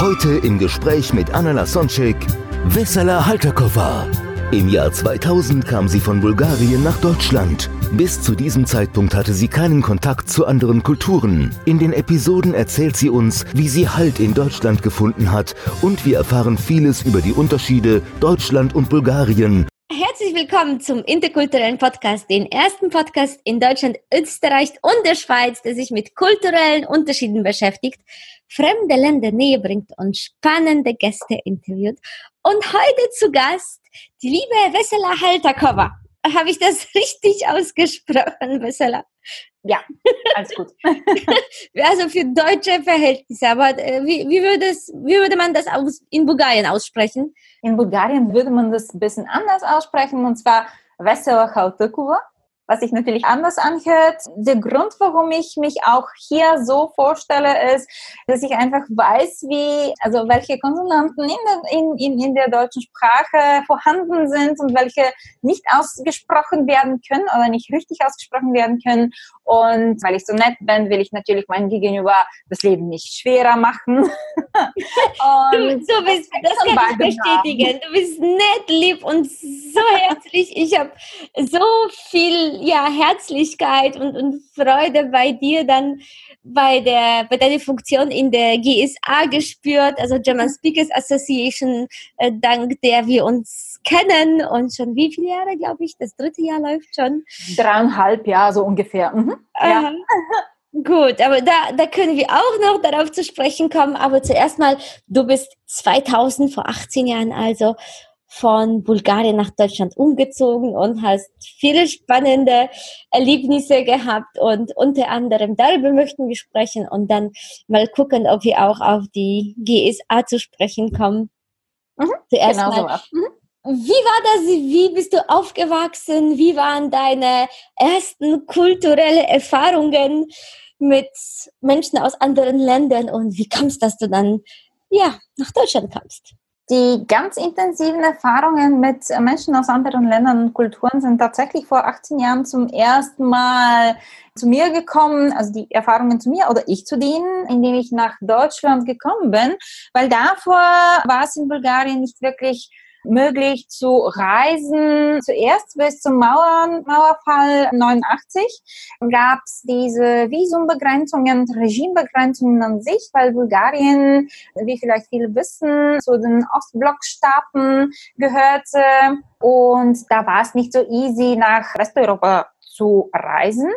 Heute im Gespräch mit Anna Lasonczek, Vesela Halterkova. Im Jahr 2000 kam sie von Bulgarien nach Deutschland. Bis zu diesem Zeitpunkt hatte sie keinen Kontakt zu anderen Kulturen. In den Episoden erzählt sie uns, wie sie Halt in Deutschland gefunden hat und wir erfahren vieles über die Unterschiede Deutschland und Bulgarien, Herzlich willkommen zum interkulturellen Podcast, den ersten Podcast in Deutschland, Österreich und der Schweiz, der sich mit kulturellen Unterschieden beschäftigt, fremde Länder näher bringt und spannende Gäste interviewt. Und heute zu Gast die liebe Vesela Haltakova. Habe ich das richtig ausgesprochen, Vesela? Ja, alles gut. Also für deutsche Verhältnisse, aber äh, wie, wie, würde es, wie würde man das aus, in Bulgarien aussprechen? In Bulgarien würde man das ein bisschen anders aussprechen und zwar Vesela Hautakova, was sich natürlich anders anhört. Der Grund, warum ich mich auch hier so vorstelle, ist, dass ich einfach weiß, wie, also welche Konsonanten in der, in, in, der deutschen Sprache vorhanden sind und welche nicht ausgesprochen werden können oder nicht richtig ausgesprochen werden können. Und weil ich so nett bin, will ich natürlich meinem Gegenüber das Leben nicht schwerer machen. Du, du bist, das kann ich bestätigen. Du bist nett, lieb und so herzlich. Ich habe so viel ja, Herzlichkeit und, und Freude bei dir dann bei der bei deiner Funktion in der GSA gespürt, also German Speakers Association, äh, dank der wir uns kennen und schon wie viele Jahre, glaube ich, das dritte Jahr läuft schon. Dreieinhalb Jahre so ungefähr. Mhm. Ja. Gut, aber da, da können wir auch noch darauf zu sprechen kommen. Aber zuerst mal, du bist 2000, vor 18 Jahren also, von Bulgarien nach Deutschland umgezogen und hast viele spannende Erlebnisse gehabt und unter anderem darüber möchten wir sprechen und dann mal gucken, ob wir auch auf die GSA zu sprechen kommen. Mhm, Zuerst genau so mal, was. Mhm. wie war das? Wie bist du aufgewachsen? Wie waren deine ersten kulturellen Erfahrungen mit Menschen aus anderen Ländern? Und wie kamst, dass du dann ja nach Deutschland kamst? Die ganz intensiven Erfahrungen mit Menschen aus anderen Ländern und Kulturen sind tatsächlich vor 18 Jahren zum ersten Mal zu mir gekommen, also die Erfahrungen zu mir oder ich zu denen, indem ich nach Deutschland gekommen bin, weil davor war es in Bulgarien nicht wirklich möglich zu reisen. Zuerst bis zum Mauern, Mauerfall 89 gab es diese Visumbegrenzungen, Regimebegrenzungen an sich, weil Bulgarien, wie vielleicht viele wissen, zu den Ostblockstaaten gehörte. Und da war es nicht so easy, nach Westeuropa zu reisen.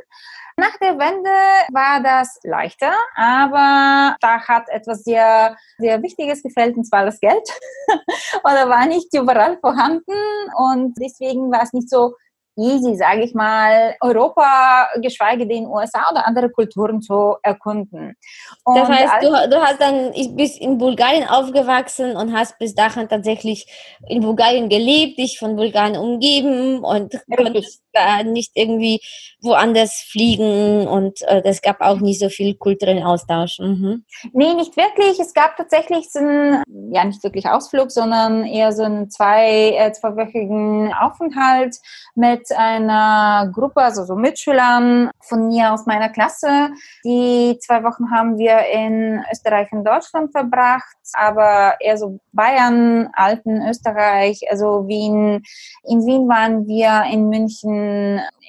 Nach der Wende war das leichter, aber da hat etwas sehr, sehr Wichtiges gefällt, und zwar das Geld. Oder war nicht überall vorhanden und deswegen war es nicht so easy, sage ich mal, Europa, geschweige denn USA oder andere Kulturen zu erkunden. Und Das heißt, du, du hast dann ich bist in Bulgarien aufgewachsen und hast bis dahin tatsächlich in Bulgarien gelebt, dich von Bulgarien umgeben und konntest nicht irgendwie woanders fliegen und äh, es gab auch nicht so viel kulturellen Austausch. Mhm. Nee, nicht wirklich. Es gab tatsächlich so einen, ja nicht wirklich Ausflug, sondern eher so einen zwei, äh, zweiwöchigen Aufenthalt mit einer Gruppe, also so Mitschülern von mir aus meiner Klasse. Die zwei Wochen haben wir in Österreich und Deutschland verbracht, aber eher so Bayern, Alten, Österreich, also Wien. In Wien waren wir, in München,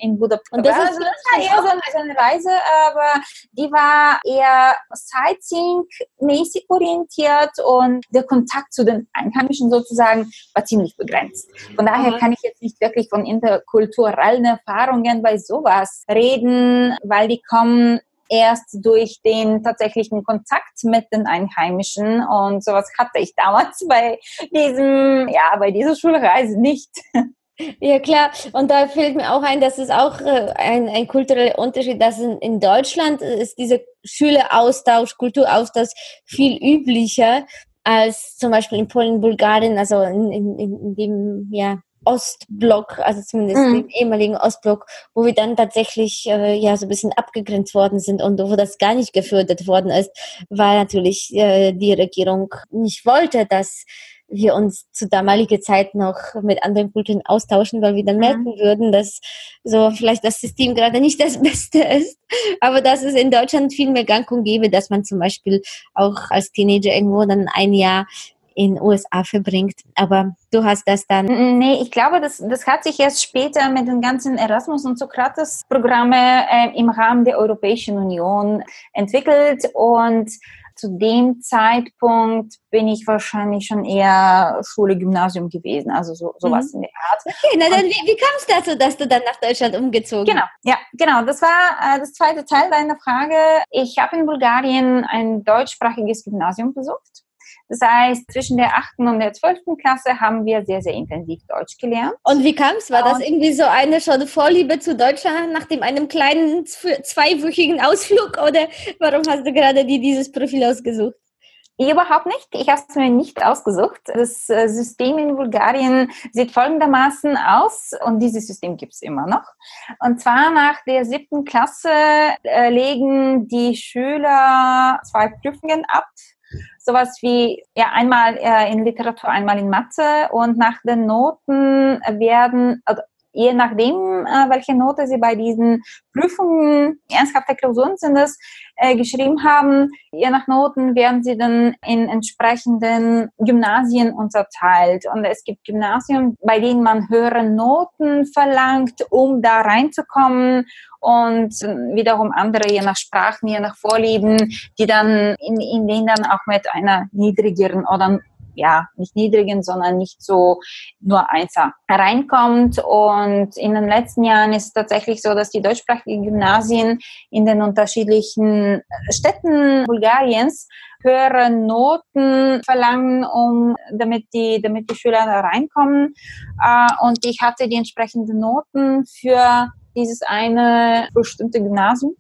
in Budapest. Und das ist also das war eher so eine, so eine Reise, aber die war eher Sightseeing-mäßig orientiert und der Kontakt zu den Einheimischen sozusagen war ziemlich begrenzt. Von daher Aha. kann ich jetzt nicht wirklich von interkulturellen Erfahrungen bei sowas reden, weil die kommen erst durch den tatsächlichen Kontakt mit den Einheimischen und sowas hatte ich damals bei diesem, ja, bei dieser Schulreise nicht. Ja, klar. Und da fällt mir auch ein, dass es auch äh, ein, ein kultureller Unterschied, dass in, in Deutschland ist dieser Schüleraustausch, Kulturaustausch viel üblicher als zum Beispiel in Polen, Bulgarien, also in, in, in dem, ja, Ostblock, also zumindest mhm. dem ehemaligen Ostblock, wo wir dann tatsächlich äh, ja so ein bisschen abgegrenzt worden sind und wo das gar nicht gefördert worden ist, weil natürlich äh, die Regierung nicht wollte, dass wir uns zu damaliger Zeit noch mit anderen Kulturen austauschen, weil wir dann mhm. merken würden, dass so vielleicht das System gerade nicht das Beste ist, aber dass es in Deutschland viel mehr Gang und gäbe, dass man zum Beispiel auch als Teenager irgendwo dann ein Jahr in USA verbringt. Aber du hast das dann. Nee, ich glaube, das, das hat sich erst später mit den ganzen Erasmus- und Sokrates-Programme äh, im Rahmen der Europäischen Union entwickelt und zu dem Zeitpunkt bin ich wahrscheinlich schon eher Schule, Gymnasium gewesen, also so, sowas mhm. in der Art. Okay, na dann, wie, wie kam es dazu, dass du dann nach Deutschland umgezogen Genau, ja, genau. Das war äh, das zweite Teil deiner Frage. Ich habe in Bulgarien ein deutschsprachiges Gymnasium besucht das heißt, zwischen der 8. und der 12. Klasse haben wir sehr, sehr intensiv Deutsch gelernt. Und wie kam es? War das irgendwie so eine schon Vorliebe zu Deutschland nach dem einem kleinen zweiwöchigen Ausflug oder warum hast du gerade dir dieses Profil ausgesucht? Überhaupt nicht. Ich habe es mir nicht ausgesucht. Das äh, System in Bulgarien sieht folgendermaßen aus und dieses System gibt es immer noch. Und zwar nach der siebten Klasse äh, legen die Schüler zwei Prüfungen ab sowas wie ja einmal äh, in Literatur, einmal in Mathe. Und nach den Noten werden, also je nachdem, äh, welche Note Sie bei diesen Prüfungen, ernsthafte Klausuren sind es, äh, geschrieben haben, je nach Noten werden sie dann in entsprechenden Gymnasien unterteilt. Und es gibt Gymnasien, bei denen man höhere Noten verlangt, um da reinzukommen und wiederum andere, je nach Sprachen, je nach Vorlieben, die dann in, in denen dann auch mit einer niedrigeren oder ja, nicht niedrigen, sondern nicht so nur Einser reinkommt. Und in den letzten Jahren ist es tatsächlich so, dass die deutschsprachigen Gymnasien in den unterschiedlichen Städten Bulgariens höhere Noten verlangen, um damit die, damit die Schüler da reinkommen. Äh, und ich hatte die entsprechenden Noten für dieses eine bestimmte Gymnasium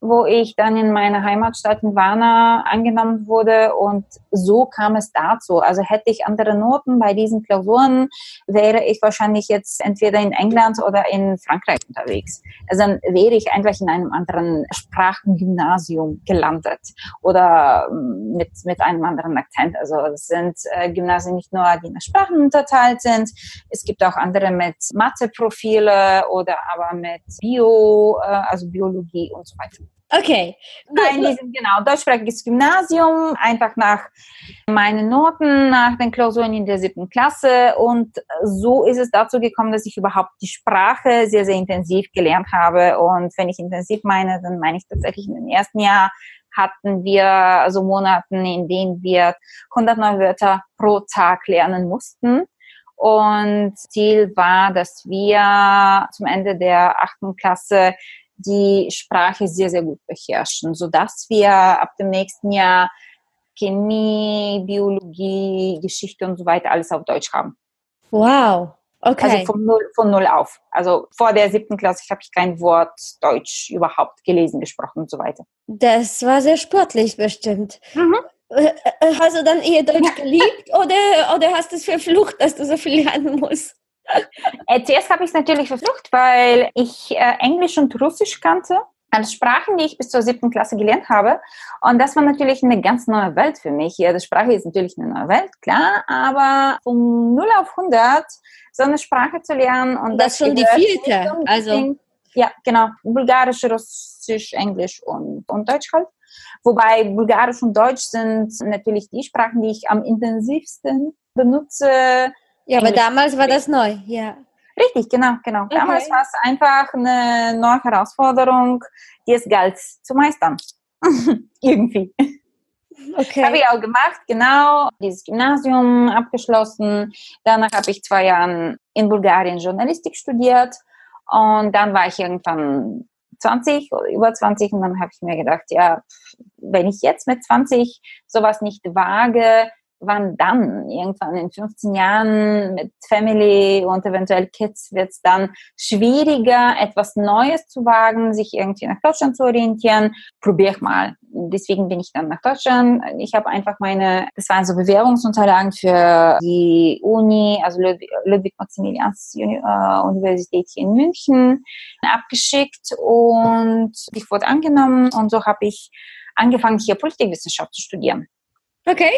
wo ich dann in meiner Heimatstadt in Varna angenommen wurde und so kam es dazu. Also hätte ich andere Noten bei diesen Klausuren, wäre ich wahrscheinlich jetzt entweder in England oder in Frankreich unterwegs. Also dann wäre ich einfach in einem anderen Sprachengymnasium gelandet oder mm, mit, mit einem anderen Akzent. Also es sind äh, Gymnasien nicht nur, die nach Sprachen unterteilt sind, es gibt auch andere mit Matheprofile oder aber mit Bio, äh, also Biologie und so weiter. Okay. Nein, die sind genau deutschsprachiges Gymnasium, einfach nach meinen Noten, nach den Klausuren in der siebten Klasse. Und so ist es dazu gekommen, dass ich überhaupt die Sprache sehr, sehr intensiv gelernt habe. Und wenn ich intensiv meine, dann meine ich tatsächlich in dem ersten Jahr hatten wir also Monaten, in denen wir 100 neue Wörter pro Tag lernen mussten. Und Ziel war, dass wir zum Ende der achten Klasse die Sprache sehr, sehr gut beherrschen, sodass wir ab dem nächsten Jahr Chemie, Biologie, Geschichte und so weiter alles auf Deutsch haben. Wow. Okay. Also von null, von null auf. Also vor der siebten Klasse habe ich kein Wort Deutsch überhaupt gelesen, gesprochen und so weiter. Das war sehr sportlich bestimmt. Mhm. Äh, äh, hast du dann eher Deutsch geliebt oder, oder hast du es verflucht, dass du so viel lernen musst? Äh, zuerst habe ich es natürlich verflucht, weil ich äh, Englisch und Russisch kannte. Als Sprachen, die ich bis zur siebten Klasse gelernt habe. Und das war natürlich eine ganz neue Welt für mich. Ja, die Sprache ist natürlich eine neue Welt, klar, aber von 0 auf 100 so eine Sprache zu lernen und das, das schon die vierte. Also ja, genau, Bulgarisch, Russisch, Englisch und, und Deutsch halt. Wobei Bulgarisch und Deutsch sind natürlich die Sprachen, die ich am intensivsten benutze ja, aber damals war das neu, ja. Richtig, genau, genau. Okay. Damals war es einfach eine neue Herausforderung, die es galt zu meistern. Irgendwie. Okay. Habe ich auch gemacht, genau. Dieses Gymnasium abgeschlossen. Danach habe ich zwei Jahre in Bulgarien Journalistik studiert. Und dann war ich irgendwann 20 oder über 20 und dann habe ich mir gedacht, ja, wenn ich jetzt mit 20 sowas nicht wage, wann dann? Irgendwann in 15 Jahren mit Family und eventuell Kids wird es dann schwieriger, etwas Neues zu wagen, sich irgendwie nach Deutschland zu orientieren. Probier ich mal. Deswegen bin ich dann nach Deutschland. Ich habe einfach meine, das waren so Bewährungsunterlagen für die Uni, also Ludwig-Maximilians-Universität hier in München, abgeschickt und ich wurde angenommen und so habe ich angefangen, hier Politikwissenschaft zu studieren. Okay.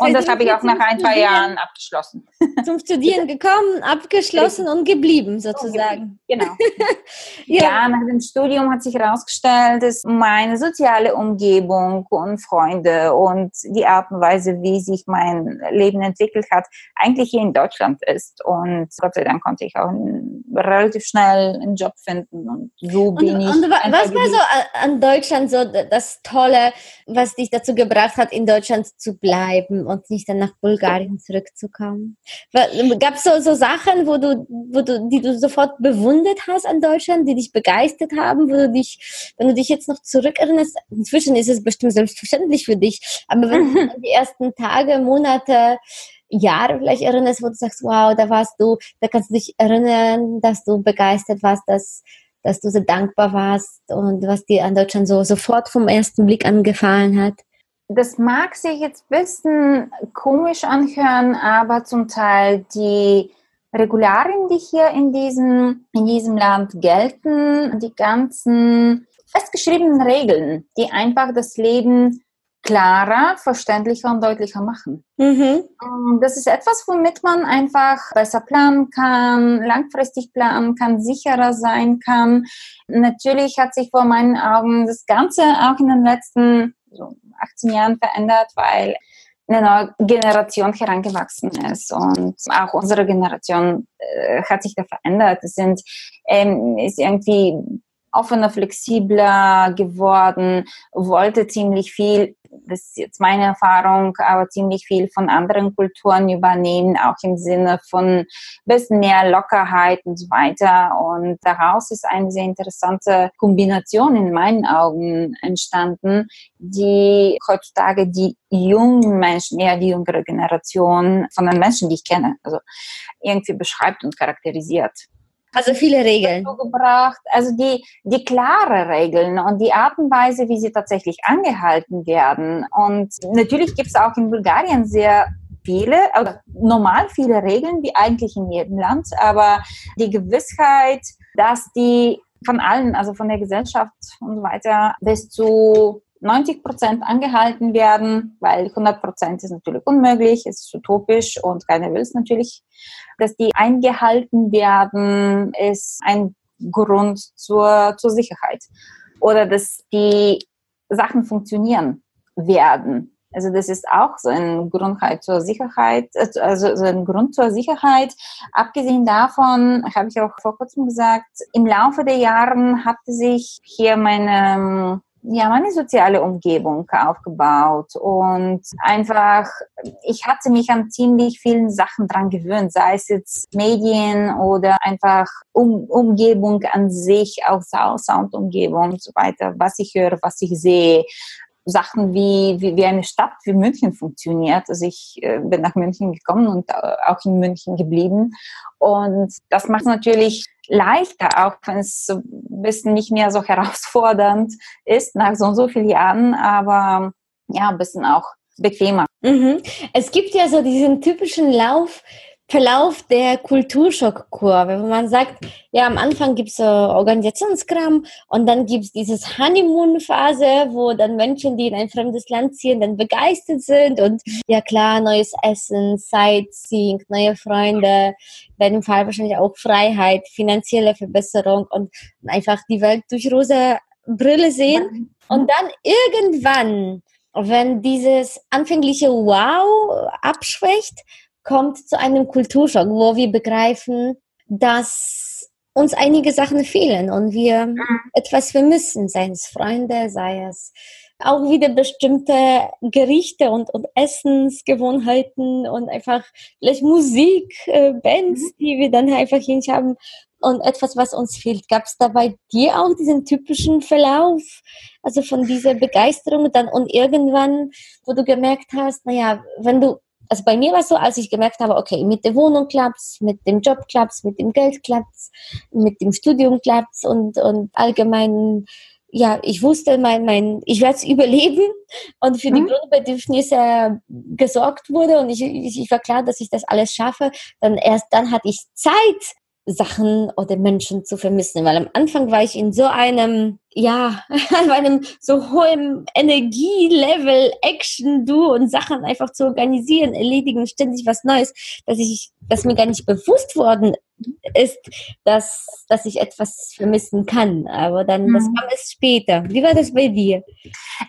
Und das habe ich auch nach ein, paar Jahren abgeschlossen. Zum Studieren gekommen, abgeschlossen und geblieben sozusagen. Genau. ja. ja. nach dem Studium hat sich herausgestellt, dass meine soziale Umgebung und Freunde und die Art und Weise, wie sich mein Leben entwickelt hat, eigentlich hier in Deutschland ist. Und Gott sei Dank konnte ich auch relativ schnell einen Job finden. Und so bin und, ich. Und was war so an Deutschland so das Tolle, was dich dazu gebracht hat, in Deutschland zu bleiben? Und nicht dann nach Bulgarien zurückzukommen? Gab es so, so Sachen, wo du, wo du, die du sofort bewundert hast an Deutschland, die dich begeistert haben, wo du dich, wenn du dich jetzt noch zurückerinnerst, inzwischen ist es bestimmt selbstverständlich für dich, aber wenn du an die ersten Tage, Monate, Jahre vielleicht erinnerst, wo du sagst, wow, da warst du, da kannst du dich erinnern, dass du begeistert warst, dass, dass du so dankbar warst und was dir an Deutschland so sofort vom ersten Blick angefallen hat? Das mag sich jetzt ein bisschen komisch anhören, aber zum Teil die Regularien, die hier in diesem, in diesem Land gelten, die ganzen festgeschriebenen Regeln, die einfach das Leben klarer, verständlicher und deutlicher machen. Mhm. Das ist etwas, womit man einfach besser planen kann, langfristig planen kann, sicherer sein kann. Natürlich hat sich vor meinen Augen das Ganze auch in den letzten so 18 Jahren verändert, weil eine neue Generation herangewachsen ist und auch unsere Generation äh, hat sich da verändert. Es sind ähm, ist irgendwie offener, flexibler geworden, wollte ziemlich viel, das ist jetzt meine Erfahrung, aber ziemlich viel von anderen Kulturen übernehmen, auch im Sinne von bisschen mehr Lockerheit und so weiter. Und daraus ist eine sehr interessante Kombination in meinen Augen entstanden, die heutzutage die jungen Menschen, eher die jüngere Generation von den Menschen, die ich kenne, also irgendwie beschreibt und charakterisiert. Also viele Regeln. Gebracht. Also die, die klare Regeln und die Art und Weise, wie sie tatsächlich angehalten werden. Und natürlich gibt es auch in Bulgarien sehr viele, oder normal viele Regeln, wie eigentlich in jedem Land, aber die Gewissheit, dass die von allen, also von der Gesellschaft und so weiter, bis zu 90 Prozent angehalten werden, weil 100 Prozent ist natürlich unmöglich, es ist utopisch und keiner will es natürlich. Dass die eingehalten werden, ist ein Grund zur, zur Sicherheit. Oder dass die Sachen funktionieren werden. Also das ist auch so ein Grund halt zur Sicherheit, also so ein Grund zur Sicherheit. Abgesehen davon habe ich auch vor kurzem gesagt, im Laufe der Jahre hatte sich hier meine ja, meine soziale Umgebung aufgebaut und einfach, ich hatte mich an ziemlich vielen Sachen dran gewöhnt, sei es jetzt Medien oder einfach um, Umgebung an sich, auch Soundumgebung und so weiter, was ich höre, was ich sehe, Sachen wie, wie, wie eine Stadt wie München funktioniert. Also ich äh, bin nach München gekommen und auch in München geblieben. Und das macht natürlich leichter, auch wenn es ein bisschen nicht mehr so herausfordernd ist nach so und so vielen Jahren, aber ja, ein bisschen auch bequemer. Mhm. Es gibt ja so diesen typischen Lauf, Verlauf der Kulturschockkurve, wo man sagt, ja, am Anfang gibt's so Organisationskram und dann gibt's dieses Honeymoon-Phase, wo dann Menschen, die in ein fremdes Land ziehen, dann begeistert sind und ja klar, neues Essen, Sightseeing, neue Freunde, in deinem Fall wahrscheinlich auch Freiheit, finanzielle Verbesserung und einfach die Welt durch rosa Brille sehen. Und dann irgendwann, wenn dieses anfängliche Wow abschwächt, kommt zu einem Kulturschock, wo wir begreifen, dass uns einige Sachen fehlen und wir mhm. etwas vermissen, sei es Freunde, sei es auch wieder bestimmte Gerichte und, und Essensgewohnheiten und einfach vielleicht Musik, äh, Bands, mhm. die wir dann einfach nicht haben und etwas, was uns fehlt. Gab es da bei dir auch diesen typischen Verlauf, also von dieser Begeisterung dann und irgendwann, wo du gemerkt hast, naja, wenn du also bei mir war es so, als ich gemerkt habe, okay, mit der Wohnung klappt's, mit dem Job klappt's, mit dem Geld klappt's, mit dem Studium klappt's und, und allgemein, ja, ich wusste, mein, mein, ich werde es überleben und für mhm. die Grundbedürfnisse gesorgt wurde und ich, ich, ich war klar, dass ich das alles schaffe. Dann erst dann hatte ich Zeit, Sachen oder Menschen zu vermissen, weil am Anfang war ich in so einem ja, an einem so hohen Energielevel, Action, Du und Sachen einfach zu organisieren, erledigen, ständig was Neues, dass ich, dass mir gar nicht bewusst worden ist, dass, dass ich etwas vermissen kann. Aber dann, mhm. das kam es später. Wie war das bei dir?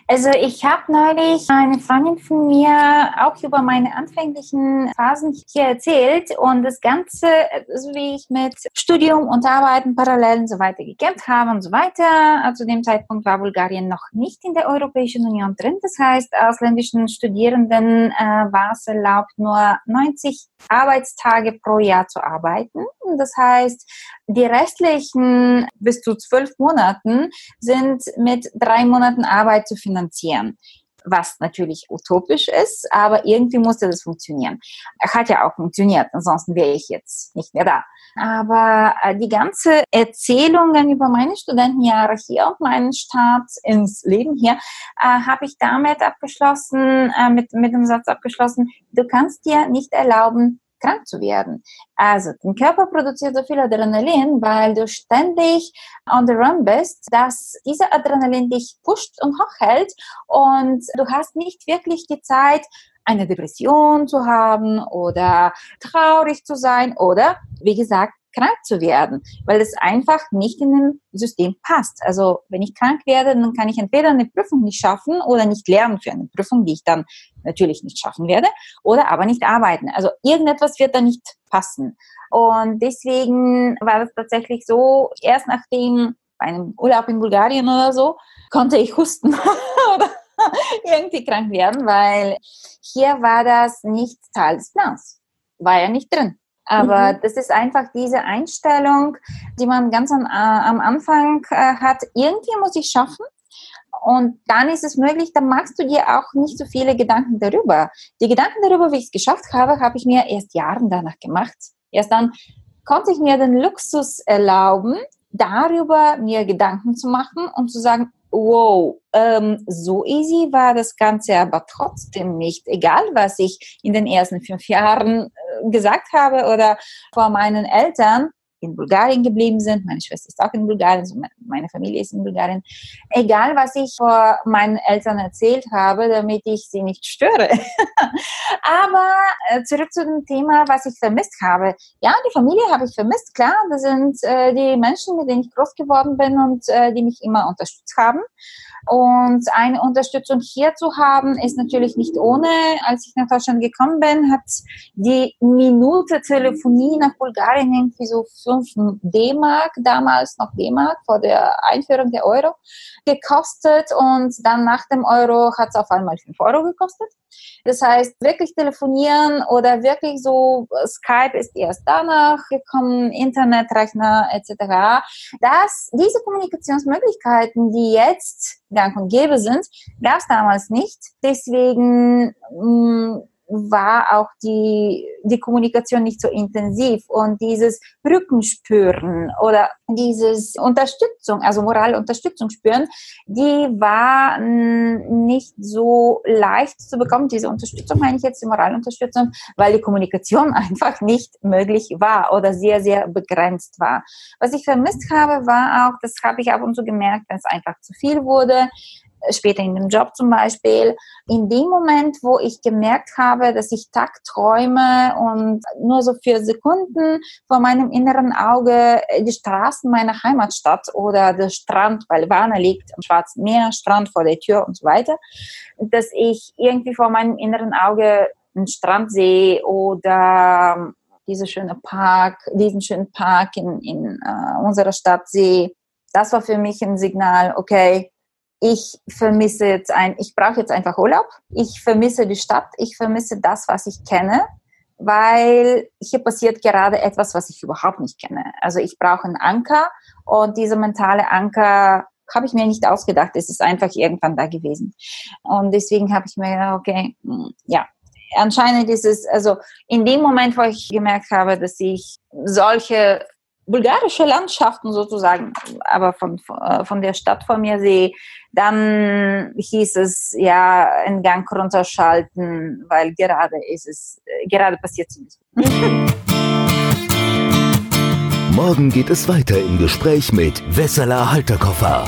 Also ich habe neulich eine Freundin von mir auch über meine anfänglichen Phasen hier erzählt und das Ganze, so wie ich mit Studium und Arbeiten parallel und so weiter gekämpft habe und so weiter, zu dem Zeitpunkt war Bulgarien noch nicht in der Europäischen Union drin. Das heißt, ausländischen Studierenden äh, war es erlaubt, nur 90 Arbeitstage pro Jahr zu arbeiten. Das heißt, die restlichen bis zu zwölf Monaten sind mit drei Monaten Arbeit zu finanzieren was natürlich utopisch ist, aber irgendwie musste das funktionieren. Hat ja auch funktioniert, ansonsten wäre ich jetzt nicht mehr da. Aber äh, die ganze Erzählungen über meine Studentenjahre hier und meinen Start ins Leben hier äh, habe ich damit abgeschlossen, äh, mit, mit dem Satz abgeschlossen, du kannst dir nicht erlauben, krank zu werden. Also, dein Körper produziert so viel Adrenalin, weil du ständig on the run bist, dass dieser Adrenalin dich pusht und hochhält und du hast nicht wirklich die Zeit, eine Depression zu haben oder traurig zu sein oder, wie gesagt, krank zu werden, weil es einfach nicht in dem System passt. Also wenn ich krank werde, dann kann ich entweder eine Prüfung nicht schaffen oder nicht lernen für eine Prüfung, die ich dann natürlich nicht schaffen werde, oder aber nicht arbeiten. Also irgendetwas wird da nicht passen. Und deswegen war das tatsächlich so, erst nachdem bei einem Urlaub in Bulgarien oder so, konnte ich husten oder irgendwie krank werden, weil hier war das nicht Teil des Plans. War ja nicht drin. Aber mhm. das ist einfach diese Einstellung, die man ganz an, äh, am Anfang äh, hat. Irgendwie muss ich schaffen. Und dann ist es möglich, dann machst du dir auch nicht so viele Gedanken darüber. Die Gedanken darüber, wie ich es geschafft habe, habe ich mir erst Jahren danach gemacht. Erst dann konnte ich mir den Luxus erlauben, darüber mir Gedanken zu machen und zu sagen, wow, ähm, so easy war das Ganze aber trotzdem nicht. Egal, was ich in den ersten fünf Jahren äh, gesagt habe oder vor meinen Eltern, in Bulgarien geblieben sind. Meine Schwester ist auch in Bulgarien, also meine Familie ist in Bulgarien. Egal, was ich vor meinen Eltern erzählt habe, damit ich sie nicht störe. Aber äh, zurück zu dem Thema, was ich vermisst habe. Ja, die Familie habe ich vermisst, klar. Das sind äh, die Menschen, mit denen ich groß geworden bin und äh, die mich immer unterstützt haben. Und eine Unterstützung hier zu haben, ist natürlich nicht ohne. Als ich nach Deutschland gekommen bin, hat die Minute Telefonie nach Bulgarien irgendwie so 5 D-Mark, damals noch D-Mark vor der Einführung der Euro, gekostet. Und dann nach dem Euro hat es auf einmal 5 Euro gekostet. Das heißt, wirklich telefonieren oder wirklich so, Skype ist erst danach gekommen, Internetrechner etc. Dass diese Kommunikationsmöglichkeiten, die jetzt gang und gäbe sind, gab es damals nicht. Deswegen mh, mm, war auch die, die Kommunikation nicht so intensiv und dieses Rückenspüren oder dieses Unterstützung, also morale Unterstützung spüren, die war nicht so leicht zu bekommen. Diese Unterstützung meine ich jetzt die morale Unterstützung, weil die Kommunikation einfach nicht möglich war oder sehr, sehr begrenzt war. Was ich vermisst habe, war auch, das habe ich ab und zu gemerkt, wenn es einfach zu viel wurde, später in dem Job zum Beispiel. In dem Moment, wo ich gemerkt habe, dass ich Tagträume und nur so für Sekunden vor meinem inneren Auge die Straßen meiner Heimatstadt oder der Strand, weil Varna liegt am Schwarzen Meer, Strand vor der Tür und so weiter, dass ich irgendwie vor meinem inneren Auge einen Strand sehe oder diese schöne Park, diesen schönen Park in, in uh, unserer Stadt sehe. Das war für mich ein Signal, okay, ich vermisse jetzt ein, ich brauche jetzt einfach Urlaub, ich vermisse die Stadt, ich vermisse das, was ich kenne, weil hier passiert gerade etwas, was ich überhaupt nicht kenne. Also ich brauche einen Anker und dieser mentale Anker habe ich mir nicht ausgedacht, es ist einfach irgendwann da gewesen. Und deswegen habe ich mir gedacht, okay, hm, ja, anscheinend ist es, also in dem Moment, wo ich gemerkt habe, dass ich solche bulgarische Landschaften sozusagen, aber von, von der Stadt vor mir sehe, dann hieß es ja einen Gang runterschalten, weil gerade ist es, gerade passiert ziemlich. Morgen geht es weiter im Gespräch mit Wessela Halterkoffer.